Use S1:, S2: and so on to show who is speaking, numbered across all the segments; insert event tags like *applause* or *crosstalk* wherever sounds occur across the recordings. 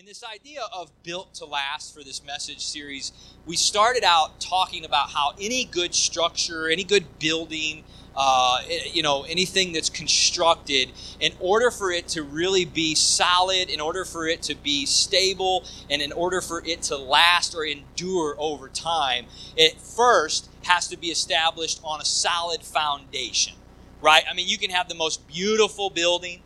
S1: in this idea of built to last for this message series, we started out talking about how any good structure, any good building, uh, you know, anything that's constructed, in order for it to really be solid, in order for it to be stable, and in order for it to last or endure over time, it first has to be established on a solid foundation, right? I mean, you can have the most beautiful building,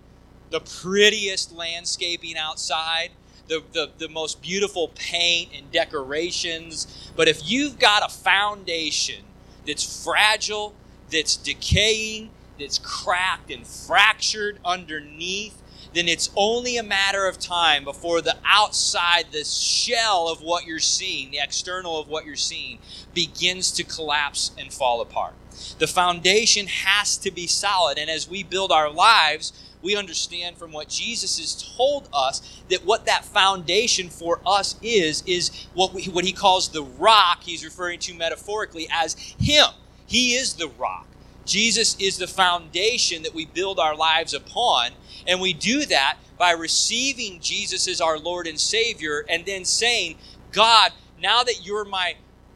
S1: the prettiest landscaping outside, the, the, the most beautiful paint and decorations. But if you've got a foundation that's fragile, that's decaying, that's cracked and fractured underneath, then it's only a matter of time before the outside, the shell of what you're seeing, the external of what you're seeing, begins to collapse and fall apart. The foundation has to be solid. And as we build our lives, we understand from what Jesus has told us that what that foundation for us is, is what, we, what he calls the rock, he's referring to metaphorically as him. He is the rock. Jesus is the foundation that we build our lives upon. And we do that by receiving Jesus as our Lord and Savior and then saying, God, now that you're my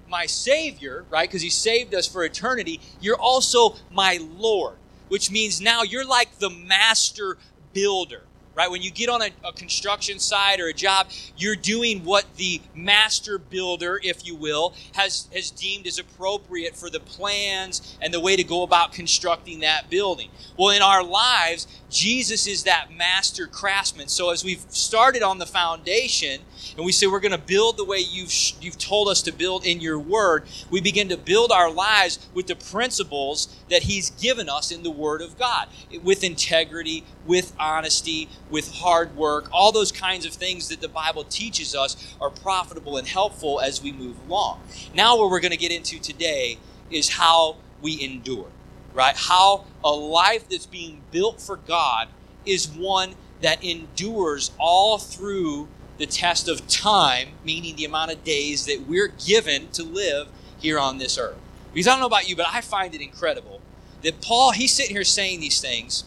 S1: my Savior, right? Because He saved us for eternity, you're also my Lord which means now you're like the master builder right? When you get on a, a, construction site or a job, you're doing what the master builder, if you will, has, has deemed as appropriate for the plans and the way to go about constructing that building. Well, in our lives, Jesus is that master craftsman. So as we've started on the foundation, and we say we're going to build the way you've you've told us to build in your word, we begin to build our lives with the principles that he's given us in the word of God, with integrity, with honesty, with hard work, all those kinds of things that the Bible teaches us are profitable and helpful as we move along. Now, what we're going to get into today is how we endure, right? How a life that's being built for God is one that endures all through the test of time, meaning the amount of days that we're given to live here on this earth. Because I don't know about you, but I find it incredible that Paul, he's sitting here saying these things,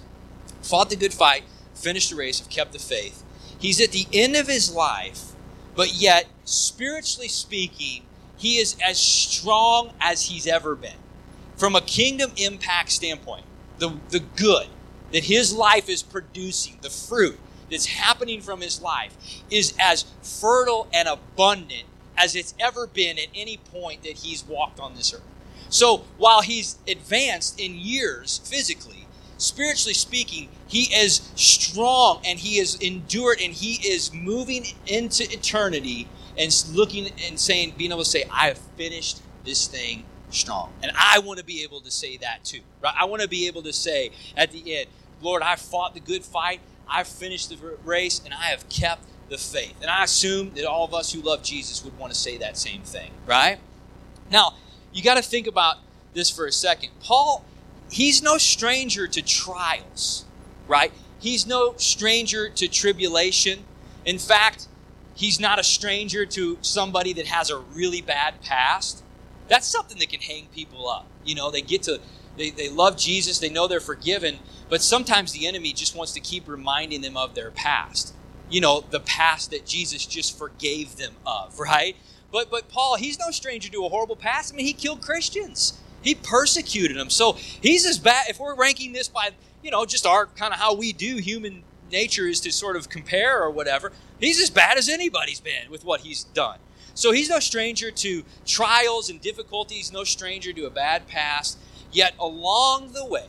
S1: fought the good fight, finished the race, have kept the faith. He's at the end of his life, but yet, spiritually speaking, he is as strong as he's ever been. From a kingdom impact standpoint, the, the good that his life is producing, the fruit that's happening from his life, is as fertile and abundant as it's ever been at any point that he's walked on this earth. So while he's advanced in years physically, spiritually speaking, he is strong and he is endured and he is moving into eternity and looking and saying, being able to say, I have finished this thing strong. And I want to be able to say that too. Right? I want to be able to say at the end, Lord, I fought the good fight, I've finished the race, and I have kept the faith. And I assume that all of us who love Jesus would want to say that same thing, right? Now, you got to think about this for a second. Paul he's no stranger to trials, right? He's no stranger to tribulation. In fact, he's not a stranger to somebody that has a really bad past. That's something that can hang people up. You know, they get to, they, they love Jesus, they know they're forgiven, but sometimes the enemy just wants to keep reminding them of their past. You know, the past that Jesus just forgave them of, *laughs* right? But but Paul, he's no stranger to a horrible past. I mean, he killed Christians. He persecuted them. So he's as bad. If we're ranking this by, you know, just our kind of how we do human nature is to sort of compare or whatever, he's as bad as anybody's been with what he's done. So he's no stranger to trials and difficulties, no stranger to a bad past. Yet along the way,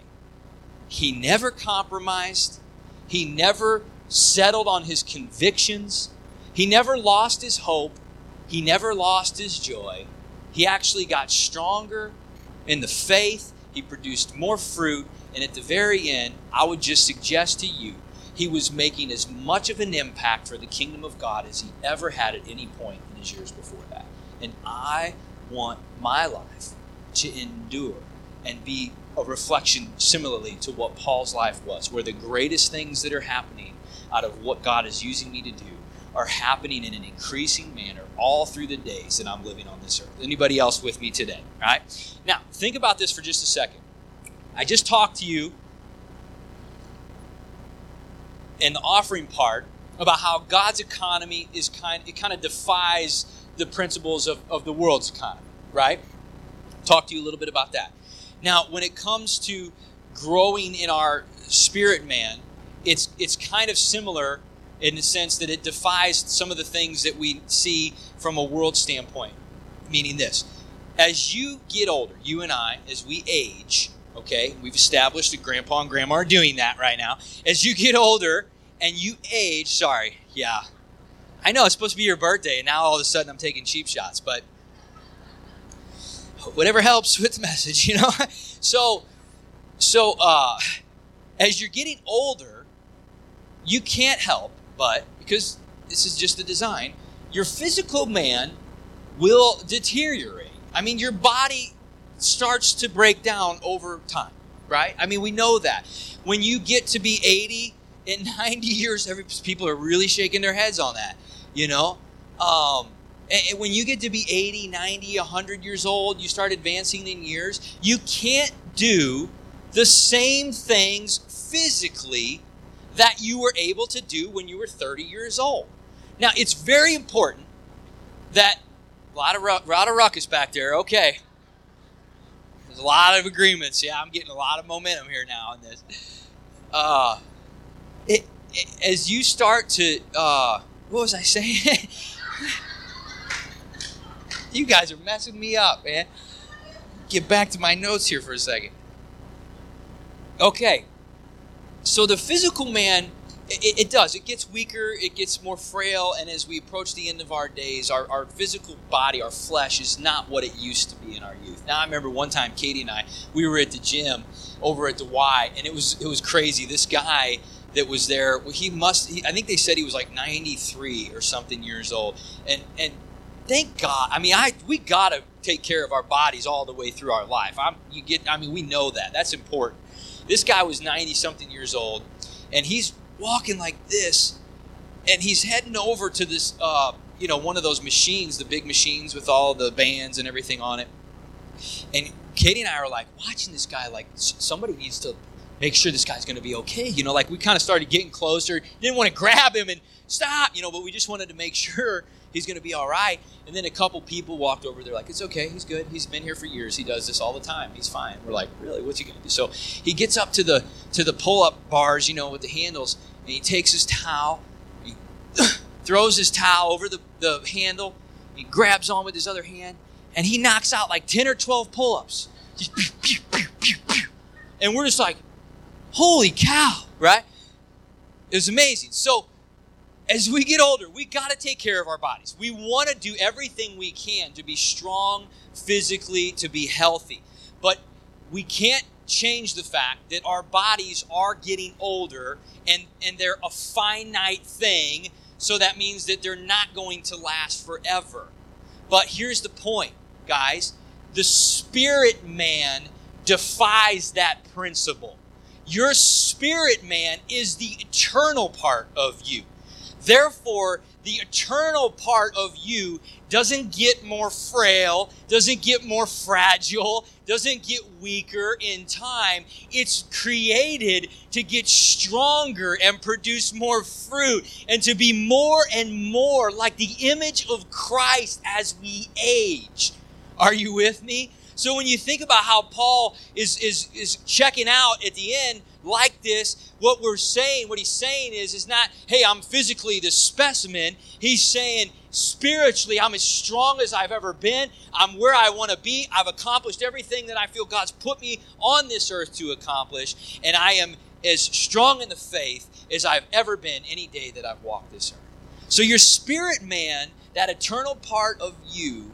S1: he never compromised. He never settled on his convictions. He never lost his hope. He never lost his joy. He actually got stronger in the faith, he produced more fruit, and at the very end, I would just suggest to you, he was making as much of an impact for the kingdom of God as he ever had at any point in his years before that. And I want my life to endure and be a reflection similarly to what Paul's life was, where the greatest things that are happening out of what God is using me to do are happening in an increasing manner all through the days that I'm living on this earth. Anybody else with me today? All right? Now, think about this for just a second. I just talked to you in the offering part about how God's economy is kind it kind of defies the principles of, of the world's economy, right? Talk to you a little bit about that. Now, when it comes to growing in our spirit man, it's it's kind of similar in the sense that it defies some of the things that we see from a world standpoint. Meaning this. As you get older, you and I, as we age, okay, we've established that grandpa and grandma are doing that right now. As you get older and you age, sorry, yeah. I know it's supposed to be your birthday, and now all of a sudden I'm taking cheap shots, but whatever helps with the message, you know? *laughs* So, so, uh, as you're getting older, you can't help but, because this is just the design, your physical man will deteriorate. I mean, your body starts to break down over time, right? I mean, we know that. When you get to be 80 and *laughs* 90 years, every people are really shaking their heads on that, you know? Um, and when you get to be 80, 90, 100 years old, you start advancing in years, you can't do the same things physically that you were able to do when you were 30 years old. Now, it's very important that a lot of, a lot of ruckus back there. Okay. There's a lot of agreements. Yeah, I'm getting a lot of momentum here now on this. Uh, it, it as you start to, uh, what was I saying? *laughs* you guys are messing me up, man. Get back to my notes here for a second. Okay. So the physical man it, it, does. It gets weaker, it gets more frail, and as we approach the end of our days, our, our physical body, our flesh, is not what it used to be in our youth. Now, I remember one time, Katie and I, we were at the gym over at the Y, and it was it was crazy. This guy that was there, he must, he, I think they said he was like 93 or something years old, and and thank God. I mean, I we gotta take care of our bodies all the way through our life. I'm you get. I mean, we know that. That's important. This guy was 90 something years old, and he's walking like this, and he's heading over to this, uh, you know, one of those machines, the big machines with all the bands and everything on it. And Katie and I are like watching this guy, like somebody needs to make sure this guy's going to be okay. You know, like we kind of started getting closer. Didn't want to *laughs* grab him and stop, you know, but we just wanted to make sure he's going to be all right. And then a couple people walked over. They're like, it's okay. He's good. He's been here for years. He does this all the time. He's fine. We're like, really? What's he going to do? So he gets up to the to the pull up bars, you know, with the handles, and he takes his towel, he *coughs* throws his towel over the, the handle, he grabs on with his other hand, and he knocks out like 10 or 12 pull ups. And we're just like, holy cow, right? It was amazing. So, as we get older, we got to take care of our bodies. We want to do everything we can to be strong physically, to be healthy. But we can't change the fact that our bodies are getting older and, and they're a finite thing. So that means that they're not going to last forever. But here's the point, guys the spirit man defies that principle. Your spirit man is the eternal part of you. Therefore, the eternal part of you doesn't get more frail, doesn't get more fragile, doesn't get weaker in time. It's created to get stronger and produce more fruit and to be more and more like the image of Christ as we age. Are you with me? So when you think about how Paul is, is, is checking out at the end, like this, what we're saying, what he's saying is, is not, hey, I'm physically the specimen. He's saying, spiritually, I'm as strong as I've ever been. I'm where I want to be. I've accomplished everything that I feel God's put me on this earth to accomplish. And I am as strong in the faith as I've ever been any day that I've walked this earth. So your spirit man, that eternal part of you,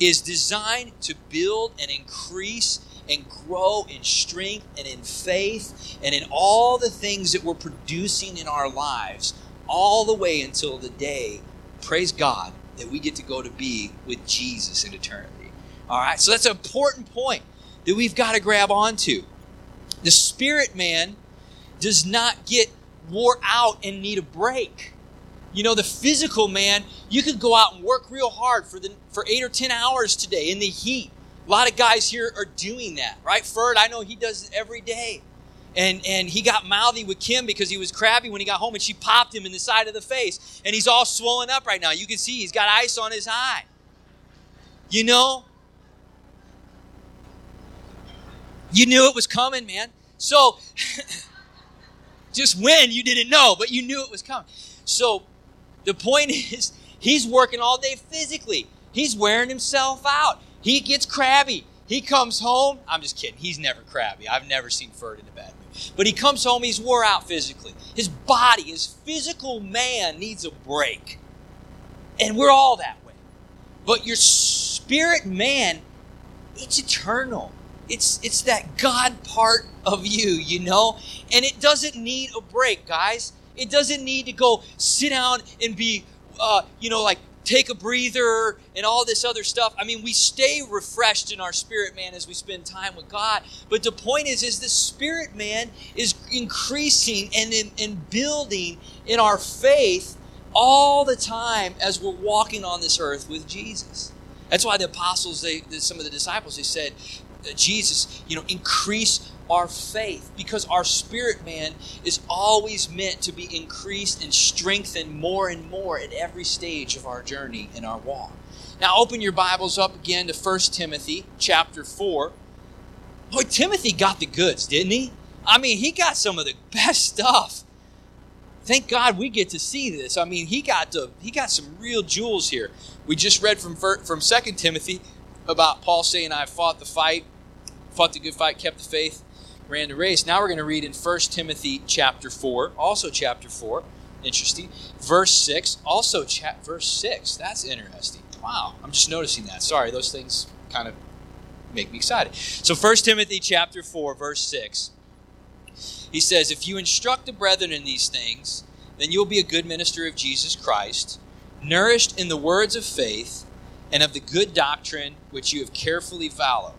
S1: is designed to build and increase and grow in strength and in faith and in all the things that we're producing in our lives all the way until the day, praise God, that we get to go to be with Jesus in eternity. All right, so that's an important point that we've got to grab onto. The spirit man does not get wore out and need a break. You know, the physical man, you could go out and work real hard for the for eight or ten hours today in the heat a lot of guys here are doing that, right? Ferd, I know he does it every day. and and he got mouthy with Kim because he was crabby when he got home, and she popped him in the side of the face, and he's all swollen up right now. You can see he's got ice on his eye. You know, you knew it was coming, man. So *laughs* just when you didn't know, but you knew it was coming. So the point *laughs* is, he's working all day physically. He's wearing himself out. He gets crabby. He comes home. I'm just kidding. He's never crabby. I've never seen Ferd in a bad mood. But he comes home. He's wore out physically. His body, his physical man, needs a break. And we're all that way. But your spirit man, it's eternal. It's it's that God part of you, you know? And it doesn't need a break, guys. It doesn't need to go sit down and be uh, you know, like take a breather and all this other stuff. I mean, we stay refreshed in our spirit man as we spend time with God. But the point is, is the spirit man is increasing and and building in our faith all the time as we're walking on this earth with Jesus. That's why the apostles, they, some of the disciples, they said, uh, Jesus, you know, increase our faith because our spirit man is always meant to be increased and strengthened more and more at every stage of our journey in our walk. Now open your Bibles up again to 1 Timothy chapter 4. Boy, Timothy got the goods, didn't he? I mean, he got some of the *laughs* best stuff. Thank God we get to see this. I mean, he got to, he got some real jewels here. We just read from from 2 Timothy about Paul saying, "I fought the fight, fought the good fight, kept the faith." Ran the race. Now we're going to read in 1 Timothy chapter 4, also chapter 4. Interesting. Verse 6, also chap verse 6. That's interesting. Wow. I'm just noticing that. Sorry, those things kind of make me excited. So 1 Timothy chapter 4, verse 6. He says, If you instruct the brethren in these things, then you'll be a good minister of Jesus Christ, nourished in the words of faith and of the good doctrine which you have carefully followed.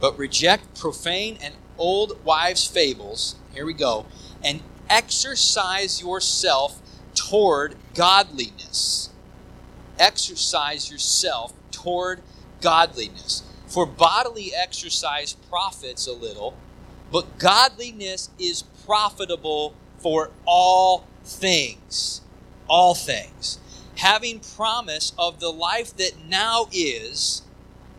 S1: But reject profane and old wives' fables, here we go, and exercise yourself toward godliness. Exercise yourself toward godliness. For bodily exercise profits a little, but godliness is profitable for all things. All things. Having promise of the life that now is,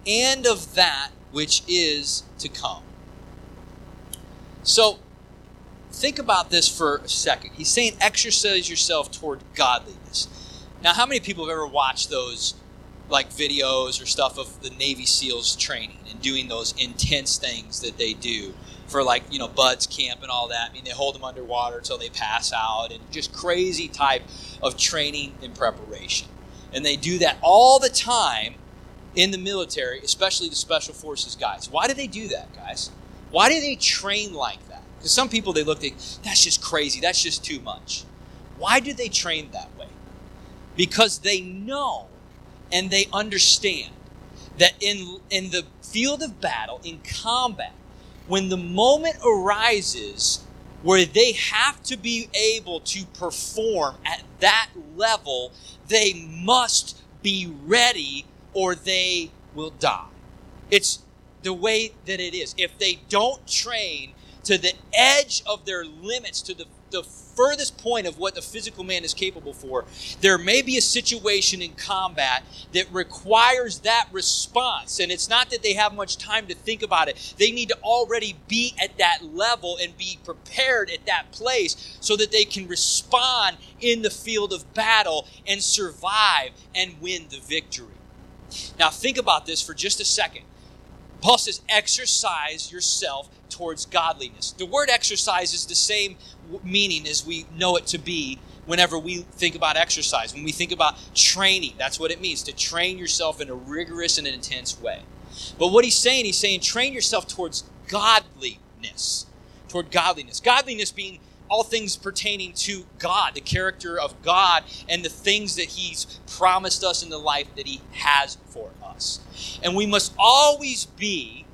S1: and of that which is to come. So think about this for a second. He's saying exercise yourself toward godliness. Now, how many people have ever watched those like videos or stuff of the Navy SEALs training and doing those intense things that they do for like, you know, BUD/S camp and all that? I mean, they hold them underwater until they pass out and just crazy type of training and preparation. And they do that all the time in the military, especially the special forces guys. Why do they do that, guys? Why do they train like that? Because some people they look, they, that's just crazy. That's just too much. Why do they train that way? Because they know and they understand that in in the field of battle, in combat, when the moment arises where they have to be able to perform at that level, they must be ready or they will die. It's the way that it is. If they don't train to the edge of their limits, to the, the furthest point of what the physical man is capable for, there may be a situation in combat that requires that response. And it's not that they have much time to think about it. They need to already be at that level and be prepared at that place so that they can respond in the field of battle and survive and win the victory. Now, think about this for just a second. Paul says, exercise yourself towards godliness. The word exercise is the same meaning as we know it to be whenever we think about exercise. When we think about training, that's what it means to train yourself in a rigorous and an intense way. But what he's saying, he's saying, train yourself towards godliness. Toward godliness. Godliness being all things pertaining to God, the character of God, and the things that He's promised us in the life that He has for us. And we must always be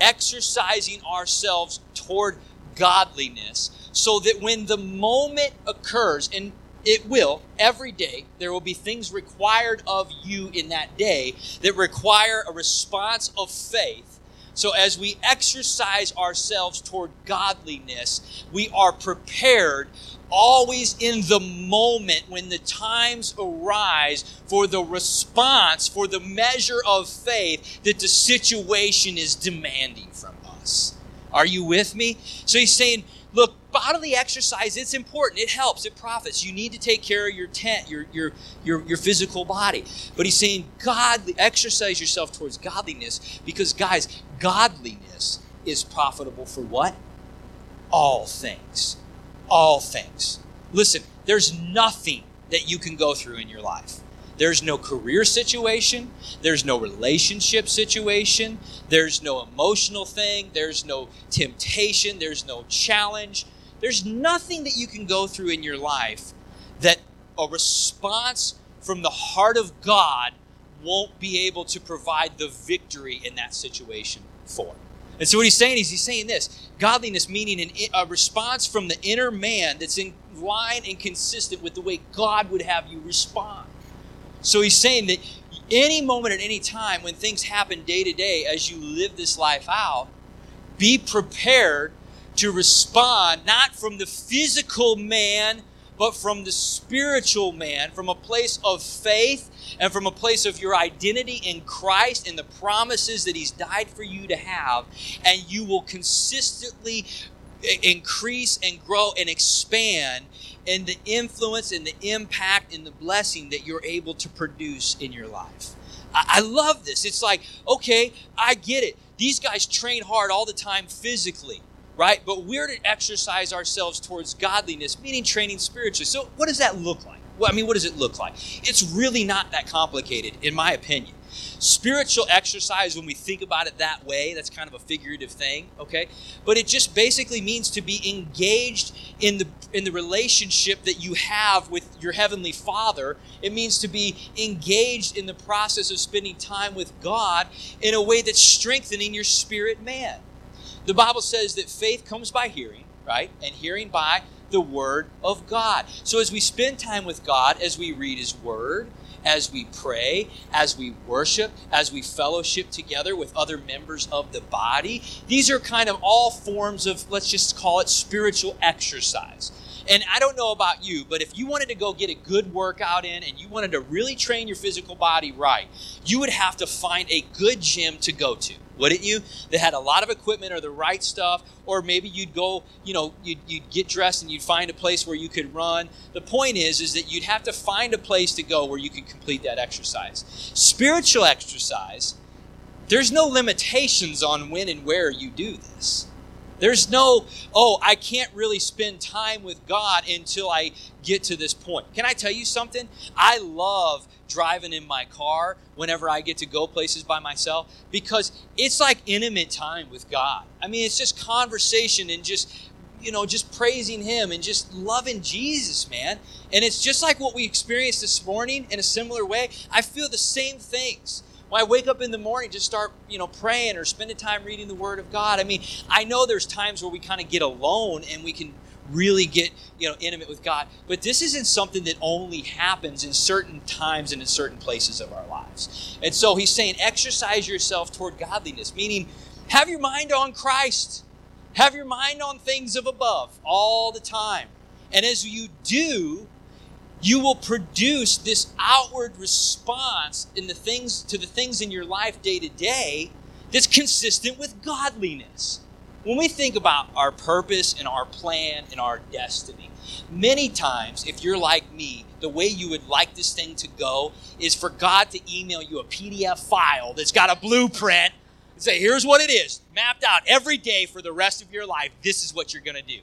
S1: exercising ourselves toward godliness so that when the moment occurs, and it will every day, there will be things required of you in that day that require a response of faith So, as we exercise ourselves toward godliness, we are prepared always in the moment when the times arise for the response, for the measure of faith that the situation is demanding from us. Are you with me? So, he's saying, look, bodily exercise, it's important. It helps. It profits. You need to take care of your tent, your your your, your physical body. But he's saying, God, exercise yourself towards godliness because, guys, godliness is profitable for what? All things. All things. Listen, there's nothing that you can go through in your life there's no career situation. There's no relationship situation. There's no emotional thing. There's no temptation. There's no challenge. There's nothing that you can go through in your life that a response from the heart of God won't be able to provide the victory in that situation for. And so what he's saying is he's saying this godliness meaning an, a response from the inner man that's in line and consistent with the way God would have you respond. So he's saying that any moment at any time when things happen day to day as you live this life out, be prepared to respond not from the physical man, but from the spiritual man, from a place of faith and from a place of your identity in Christ and the promises that He's died for you to have. And you will consistently increase and grow and expand in the influence and the impact and the blessing that you're able to produce in your life. I, love this. It's like, okay, I get it. These guys train hard all the time physically right? But we're to exercise ourselves towards godliness, meaning training spiritually. So, what does that look like? Well, I mean, what does it look like? It's really not that complicated, in my opinion. Spiritual exercise, when we think about it that way, that's kind of a figurative thing, okay? But it just basically means to be engaged in the in the relationship that you have with your heavenly Father. It means to be engaged in the process of spending time with God in a way that's strengthening your spirit man. The Bible says that faith comes by hearing, right? And hearing by the Word of God. So as we spend time with God, as we read His Word, as we pray, as we worship, as we fellowship together with other members of the body. These are kind of all forms of, let's just call it spiritual exercise. And I don't know about you, but if you wanted to go get a good workout in and you wanted to really train your physical body right, you would have to find a good gym to go to wouldn't you? That had a lot of equipment or the right stuff, or maybe you'd go, you know, you'd, you'd get dressed and you'd find a place where you could run. The point is, is that you'd have to find a place to go where you could complete that exercise. Spiritual exercise, there's no limitations on when and where you do this. There's no, oh, I can't really spend time with God until I get to this point. Can I tell you something? I love driving in my car whenever I get to go places by myself because it's like intimate time with God. I mean, it's just conversation and just you know, just praising Him and just loving Jesus, man. And it's just like what we experienced this morning in a similar way. I feel the same things. When I wake up in the morning, just start, you know, praying or spending time reading the Word of God. I mean, I know there's times where we kind of get alone and we can really get, you know, intimate with God. But this isn't something that only happens in certain times and in certain places of our lives. And so he's saying, exercise yourself toward godliness, meaning have your mind on Christ. Have your mind on things of above all the time. And as you do, you will produce this outward response in the things to the things in your life day to day that's consistent with godliness. When we think about our purpose and our plan and our destiny, many times, if you're like me, the way you would like this thing to go is for God to email you a PDF file that's got a blueprint and say, here's what it is, mapped out every day for the rest of your life. This is what you're going to do.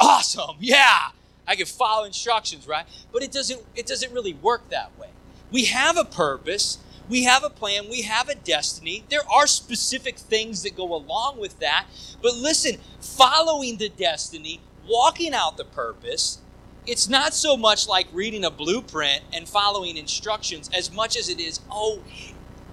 S1: Awesome. Yeah. I can follow instructions, right? But it doesn't it doesn't really work that way. We have a purpose, we have a plan, we have a destiny. There are specific things that go along with that. But listen, following the destiny, walking out the purpose, it's not so much like reading a blueprint and following instructions as much as it is, oh,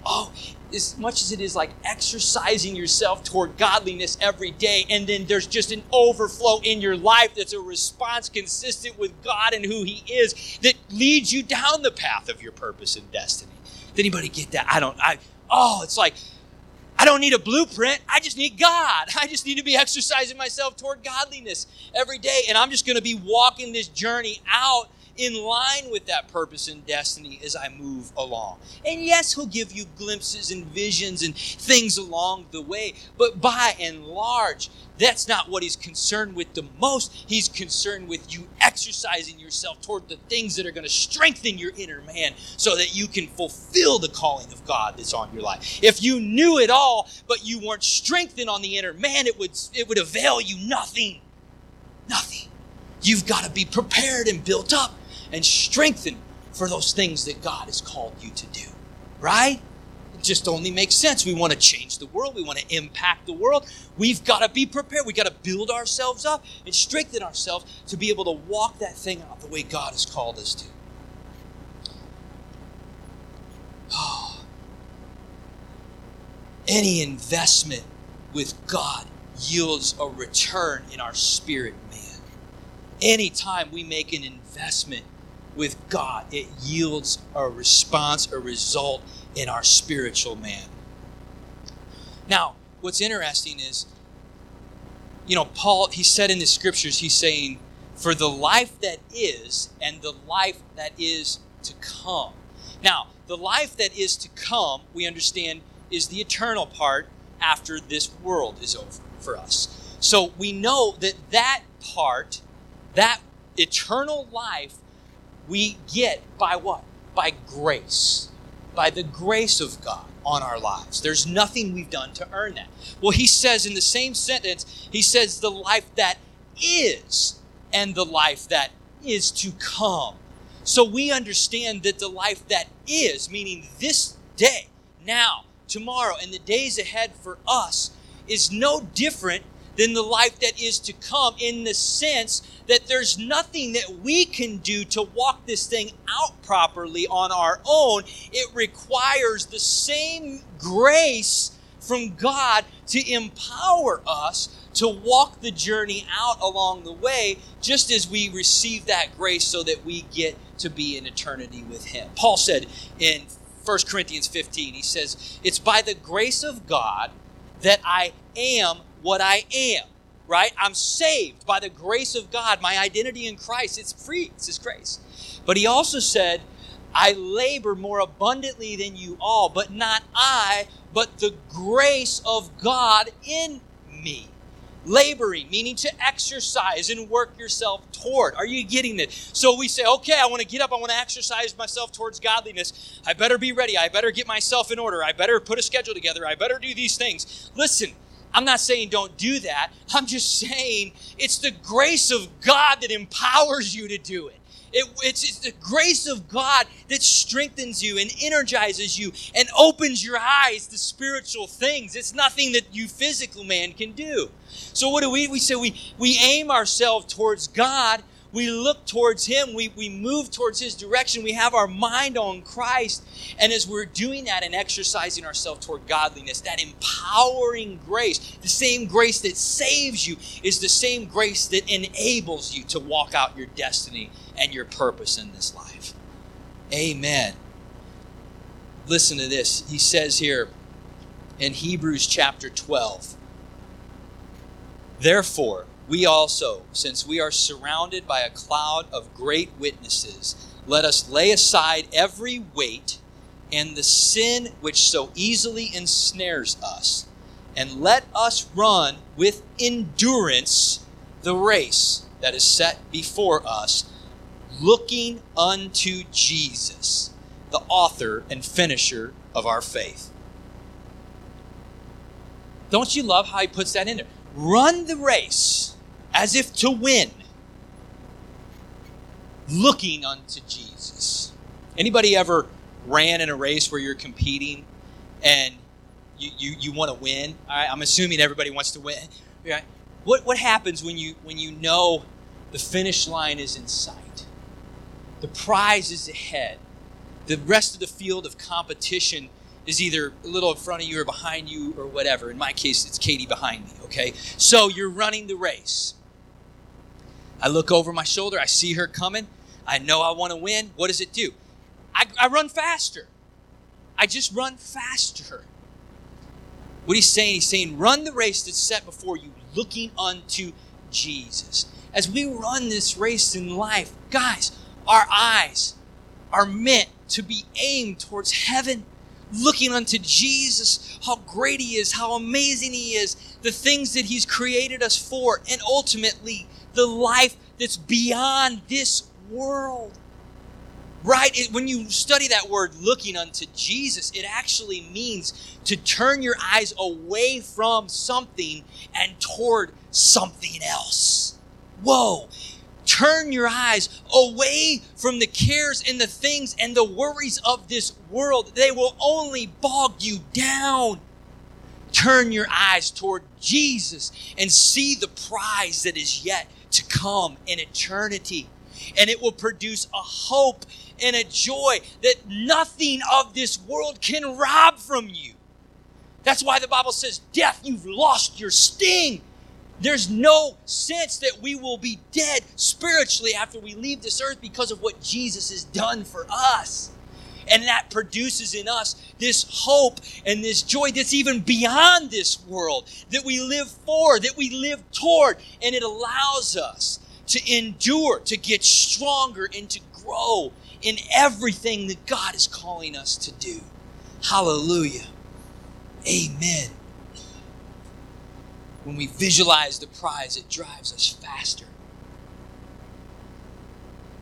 S1: oh, as much as it is like exercising yourself toward godliness every day, and then there's just an overflow in your life that's a response consistent with God and who He is that leads you down the path of your purpose and destiny. Did anybody get that? I don't. I oh, it's like I don't need a blueprint. I just need God. *laughs* I just need to be exercising myself toward godliness every day. And I'm just going to be walking this journey out in line with that purpose and destiny as I move along. And yes, He'll give you glimpses and visions and things along the way, but by and large, that's not what He's concerned with the most. He's concerned with you exercising yourself toward the things that are going to strengthen your inner man so that you can fulfill the calling of God that's on your life. If you knew it all, but you weren't strengthened on the inner man, it would, it would avail you nothing. Nothing. You've got to be prepared and built up and strengthened for those things that God has called you to do. Right? It just only makes sense. We want to change the world. We want to impact the world. We've got to be prepared. We've got to build ourselves up and strengthen ourselves to be able to walk that thing out the way God has called us to. Oh. *sighs* Any investment with God yields a return in our spirit, man. Anytime we make an investment with God, it yields a response, a result in our spiritual man. Now, what's interesting is, you know, Paul, he said in the scriptures, he's saying, for the life that is and the life that is to come. Now, the life that is to come, we understand, is the eternal part after this world is over for us. So we know that that part, that eternal life, we get by what? By grace. By the grace of God on our lives. There's nothing we've done to earn that. Well, he says in the same sentence, he says the life that is and the life that is to come. So we understand that the life that is, meaning this day, now, tomorrow, and the days ahead for us, is no different than the life that is to come in the sense that there's nothing that we can do to walk this thing out properly on our own. It requires the same grace from God to empower us to walk the journey out along the way, just as we receive that grace so that we get to be in eternity with Him. Paul said in 1 Corinthians 15, he says, It's by the grace of God that I am what I am, right? I'm saved by the grace of God. My identity in Christ, it's free, it's His grace. But He also said, I labor more abundantly than you all, but not I, but the grace of God in me. Laboring, meaning to exercise and work yourself toward. Are you getting it? So we say, okay, I want to get up, I want to exercise myself towards godliness. I better be ready. I better get myself in order. I better put a schedule together. I better do these things. Listen, I'm not saying don't do that. I'm just saying it's the grace of God that empowers you to do it. It, it's, it's, the grace of God that strengthens you and energizes you and opens your eyes to spiritual things. It's nothing that you physical man can do. So what do we? We say we, we aim ourselves towards God we look towards Him, we, we move towards His direction, we have our mind on Christ. And as we're doing that and exercising ourselves toward godliness, that empowering grace, the same grace that saves you, is the same grace that enables you to walk out your destiny and your purpose in this life. Amen. Listen to this. He says here in Hebrews chapter 12 Therefore, we also, since we are surrounded by a cloud of great witnesses, let us lay aside every weight and the sin which so easily ensnares us, and let us run with endurance the race that is set before us, looking unto Jesus, the author and finisher of our faith. Don't you love how he puts that in there? Run the race as if to win, looking unto Jesus. Anybody ever ran in a race where you're competing and you, you, you want to win? Right? I'm assuming everybody wants to win. Right? What, what happens when you, when you know the finish line is in sight? The prize is ahead. The rest of the field of competition is either a little in front of you or behind you or whatever. In my case, it's Katie behind me, okay? So you're running the race. I look over my shoulder, I see her coming. I know I want to win. What does it do? I, I run faster. I just run faster. What he's saying, he's saying, run the race that's set before you, looking unto Jesus. As we run this race in life, guys, our eyes are meant to be aimed towards heaven, looking unto Jesus, how great he is, how amazing he is, the things that he's created us for, and ultimately the life that's beyond this world. Right? It, when you study that word looking unto Jesus, it actually means to turn your eyes away from something and toward something else. Whoa. Turn your eyes away from the cares and the things and the worries of this world. They will only bog you down. Turn your eyes toward Jesus and see the prize that is yet to come in eternity. And it will produce a hope and a joy that nothing of this world can rob from you. That's why the Bible says, Death, you've lost your sting. There's no sense that we will be dead spiritually after we leave this earth because of what Jesus has done for us. And that produces in us this hope and this joy that's even beyond this world that we live for, that we live toward. And it allows us to endure, to get stronger, and to grow in everything that God is calling us to do. Hallelujah. Amen. When we visualize the prize, it drives us faster.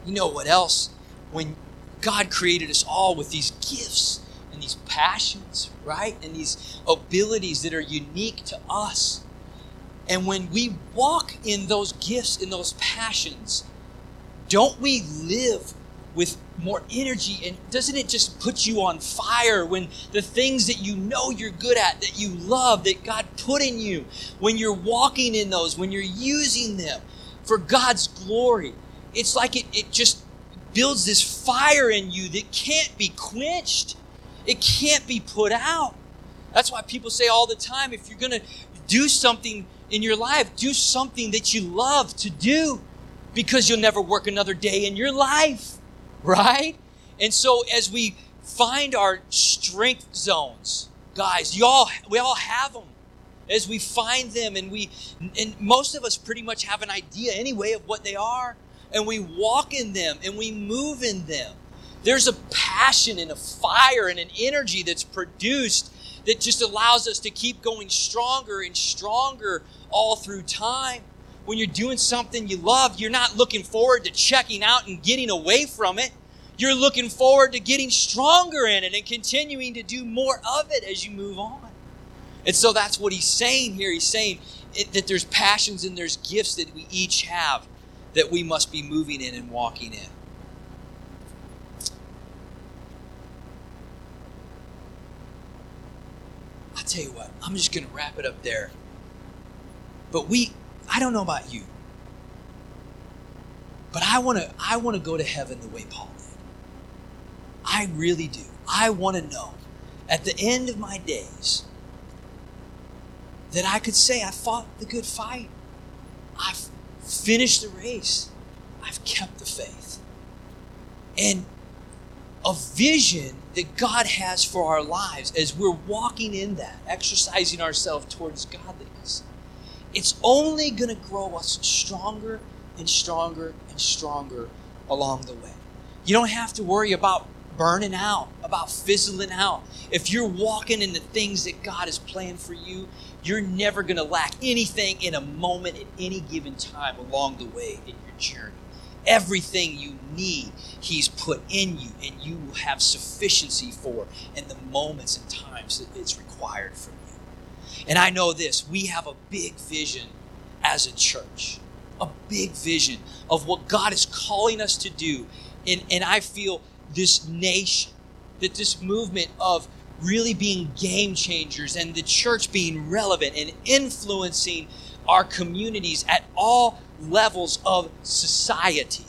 S1: You know what else? When God created us all with these gifts and these passions, right? And these abilities that are unique to us. And when we walk in those gifts, in those passions, don't we live with more energy and doesn't it just put you on fire when the things that you know you're good at that you love that God put in you when you're walking in those when you're using them for God's glory it's like it, it just builds this fire in you that can't be quenched it can't be put out that's why people say all the time if you're going to do something in your life do something that you love to do because you'll never work another day in your life *laughs* right? And so as we find our strength zones, guys, y'all we all have them. As we find them and we and most of us pretty much have an idea anyway of what they are and we walk in them and we move in them. There's a passion and a fire and an energy that's produced that just allows us to keep going stronger and stronger all through time when you're doing something you love, you're not looking forward to checking out and getting away from it. You're looking forward to getting stronger in it and continuing to do more of it as you move on. And so that's what he's saying here. He's saying that there's passions and there's gifts that we each have that we must be moving in and walking in. I'll tell you what, I'm just going to wrap it up there. But we I don't know about you. But I want to I want to go to heaven the way Paul did. I really do. I want to know at the end of my days that I could say I fought the good fight. I've finished the race. I've kept the faith. And a vision that God has for our lives as we're walking in that, exercising ourselves towards godliness it's only going to grow us stronger and stronger and stronger along the way. You don't have to worry about burning out, about fizzling out. If you're walking in the things that God has planned for you, you're never going to lack anything in a moment at any given time along the way in your journey. Everything you need, He's put in you, and you will have sufficiency for in the moments and times that it's required from you. And I know this we have a big vision as a church, a big vision of what God is calling us to do. And, and I feel this nation, that this movement of really being game changers and the church being relevant and influencing our communities at all levels of society.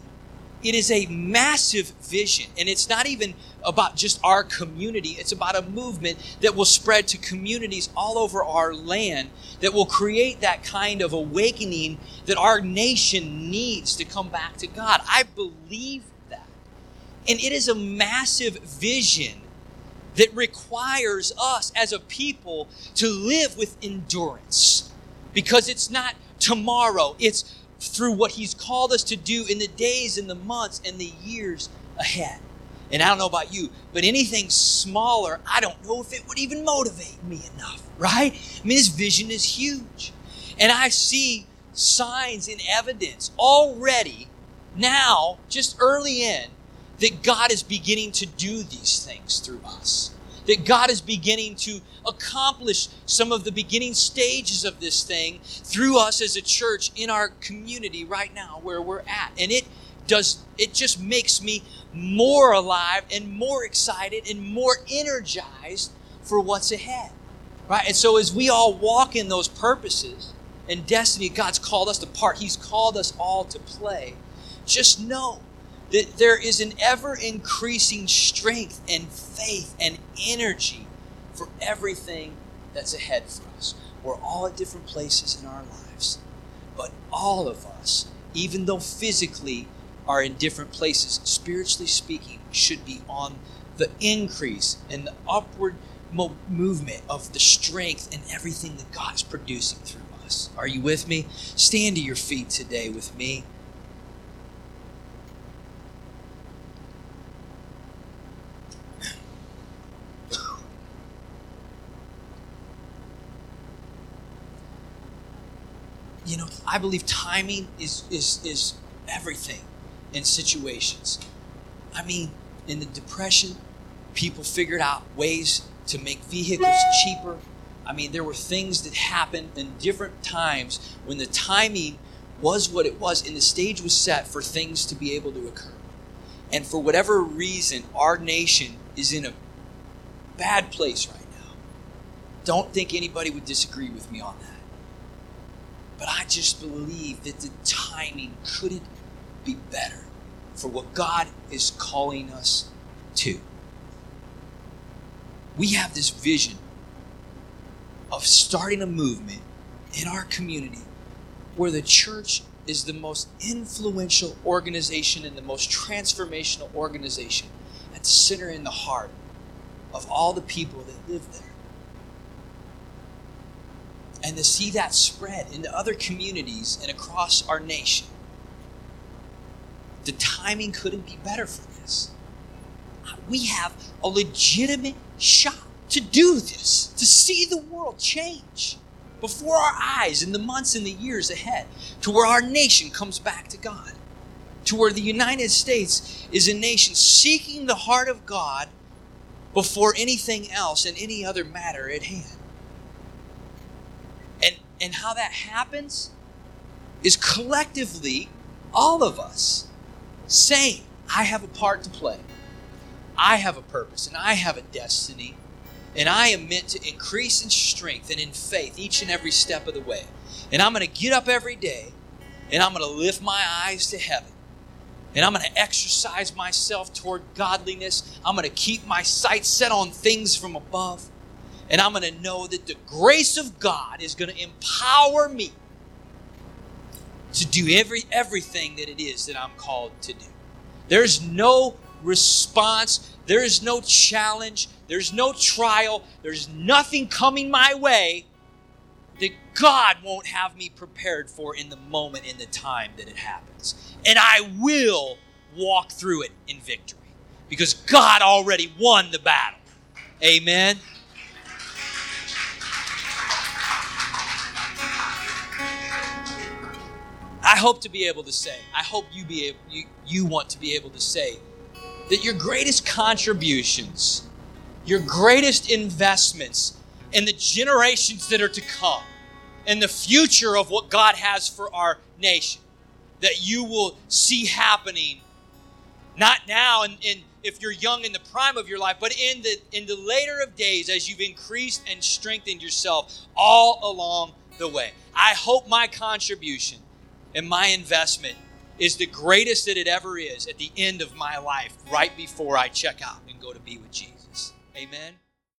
S1: It is a massive vision, and it's not even about just our community. It's about a movement that will spread to communities all over our land that will create that kind of awakening that our nation needs to come back to God. I believe. And it is a massive vision that requires us as a people to live with endurance because it's not tomorrow, it's through what He's called us to do in the days and the months and the years ahead. And I don't know about you, but anything smaller, I don't know if it would even motivate me enough, right? I mean, this vision is huge. And I see signs and evidence already now, just early in, that God is beginning to do these things through us. That God is beginning to accomplish some of the beginning stages of this thing through us as a church in our community right now where we're at. And it does it just makes me more alive and more excited and more energized for what's ahead. Right? And so as we all walk in those purposes and destiny God's called us to part, He's called us all to play. Just know that there is an ever increasing strength and faith and energy for everything that's ahead for us. We're all at different places in our lives, but all of us, even though physically are in different places, spiritually speaking, should be on the increase and the upward mo- movement of the strength and everything that God is producing through us. Are you with me? Stand to your feet today with me. You know, I believe timing is is is everything in situations. I mean, in the Depression, people figured out ways to make vehicles cheaper. I mean, there were things that happened in different times when the timing was what it was and the stage was set for things to be able to occur. And for whatever reason, our nation is in a bad place right now. Don't think anybody would disagree with me on that. But I just believe that the timing couldn't be better for what God is calling us to. We have this vision of starting a movement in our community where the church is the most influential organization and the most transformational organization at the center in the heart of all the people that live there. And to see that spread into other communities and across our nation the timing couldn't be better for this. We have a legitimate shot to do this, to see the world change before our eyes in the months and the years ahead, to where our nation comes back to God, to where the United States is a nation seeking the heart of God before anything else and any other matter at hand. And, how that happens is collectively all of us saying, I have a part to play. I have a purpose and I have a destiny. And I am meant to increase in strength and in faith each and every step of the way. And I'm going to get up every day and I'm going to lift my eyes to heaven. And I'm going to exercise myself toward godliness. I'm going to keep my sights set on things from above. And I'm going to know that the grace of God is going to empower me to do every everything that it is that I'm called to do. There's no response, there is no challenge, there's no trial, there's nothing coming my way that God won't have me prepared for in the moment in the time that it happens. And I will walk through it in victory because God already won the battle. Amen. I hope to be able to say, I hope you be able, you, you want to be able to say that your greatest contributions, your greatest investments in the generations that are to come, and the future of what God has for our nation, that you will see happening not now and, and if you're young in the prime of your life, but in the in the later of days as you've increased and strengthened yourself all along the way. I hope my contribution and my investment is the greatest that it ever is at the end of my life, right before I check out and go to be with Jesus. Amen.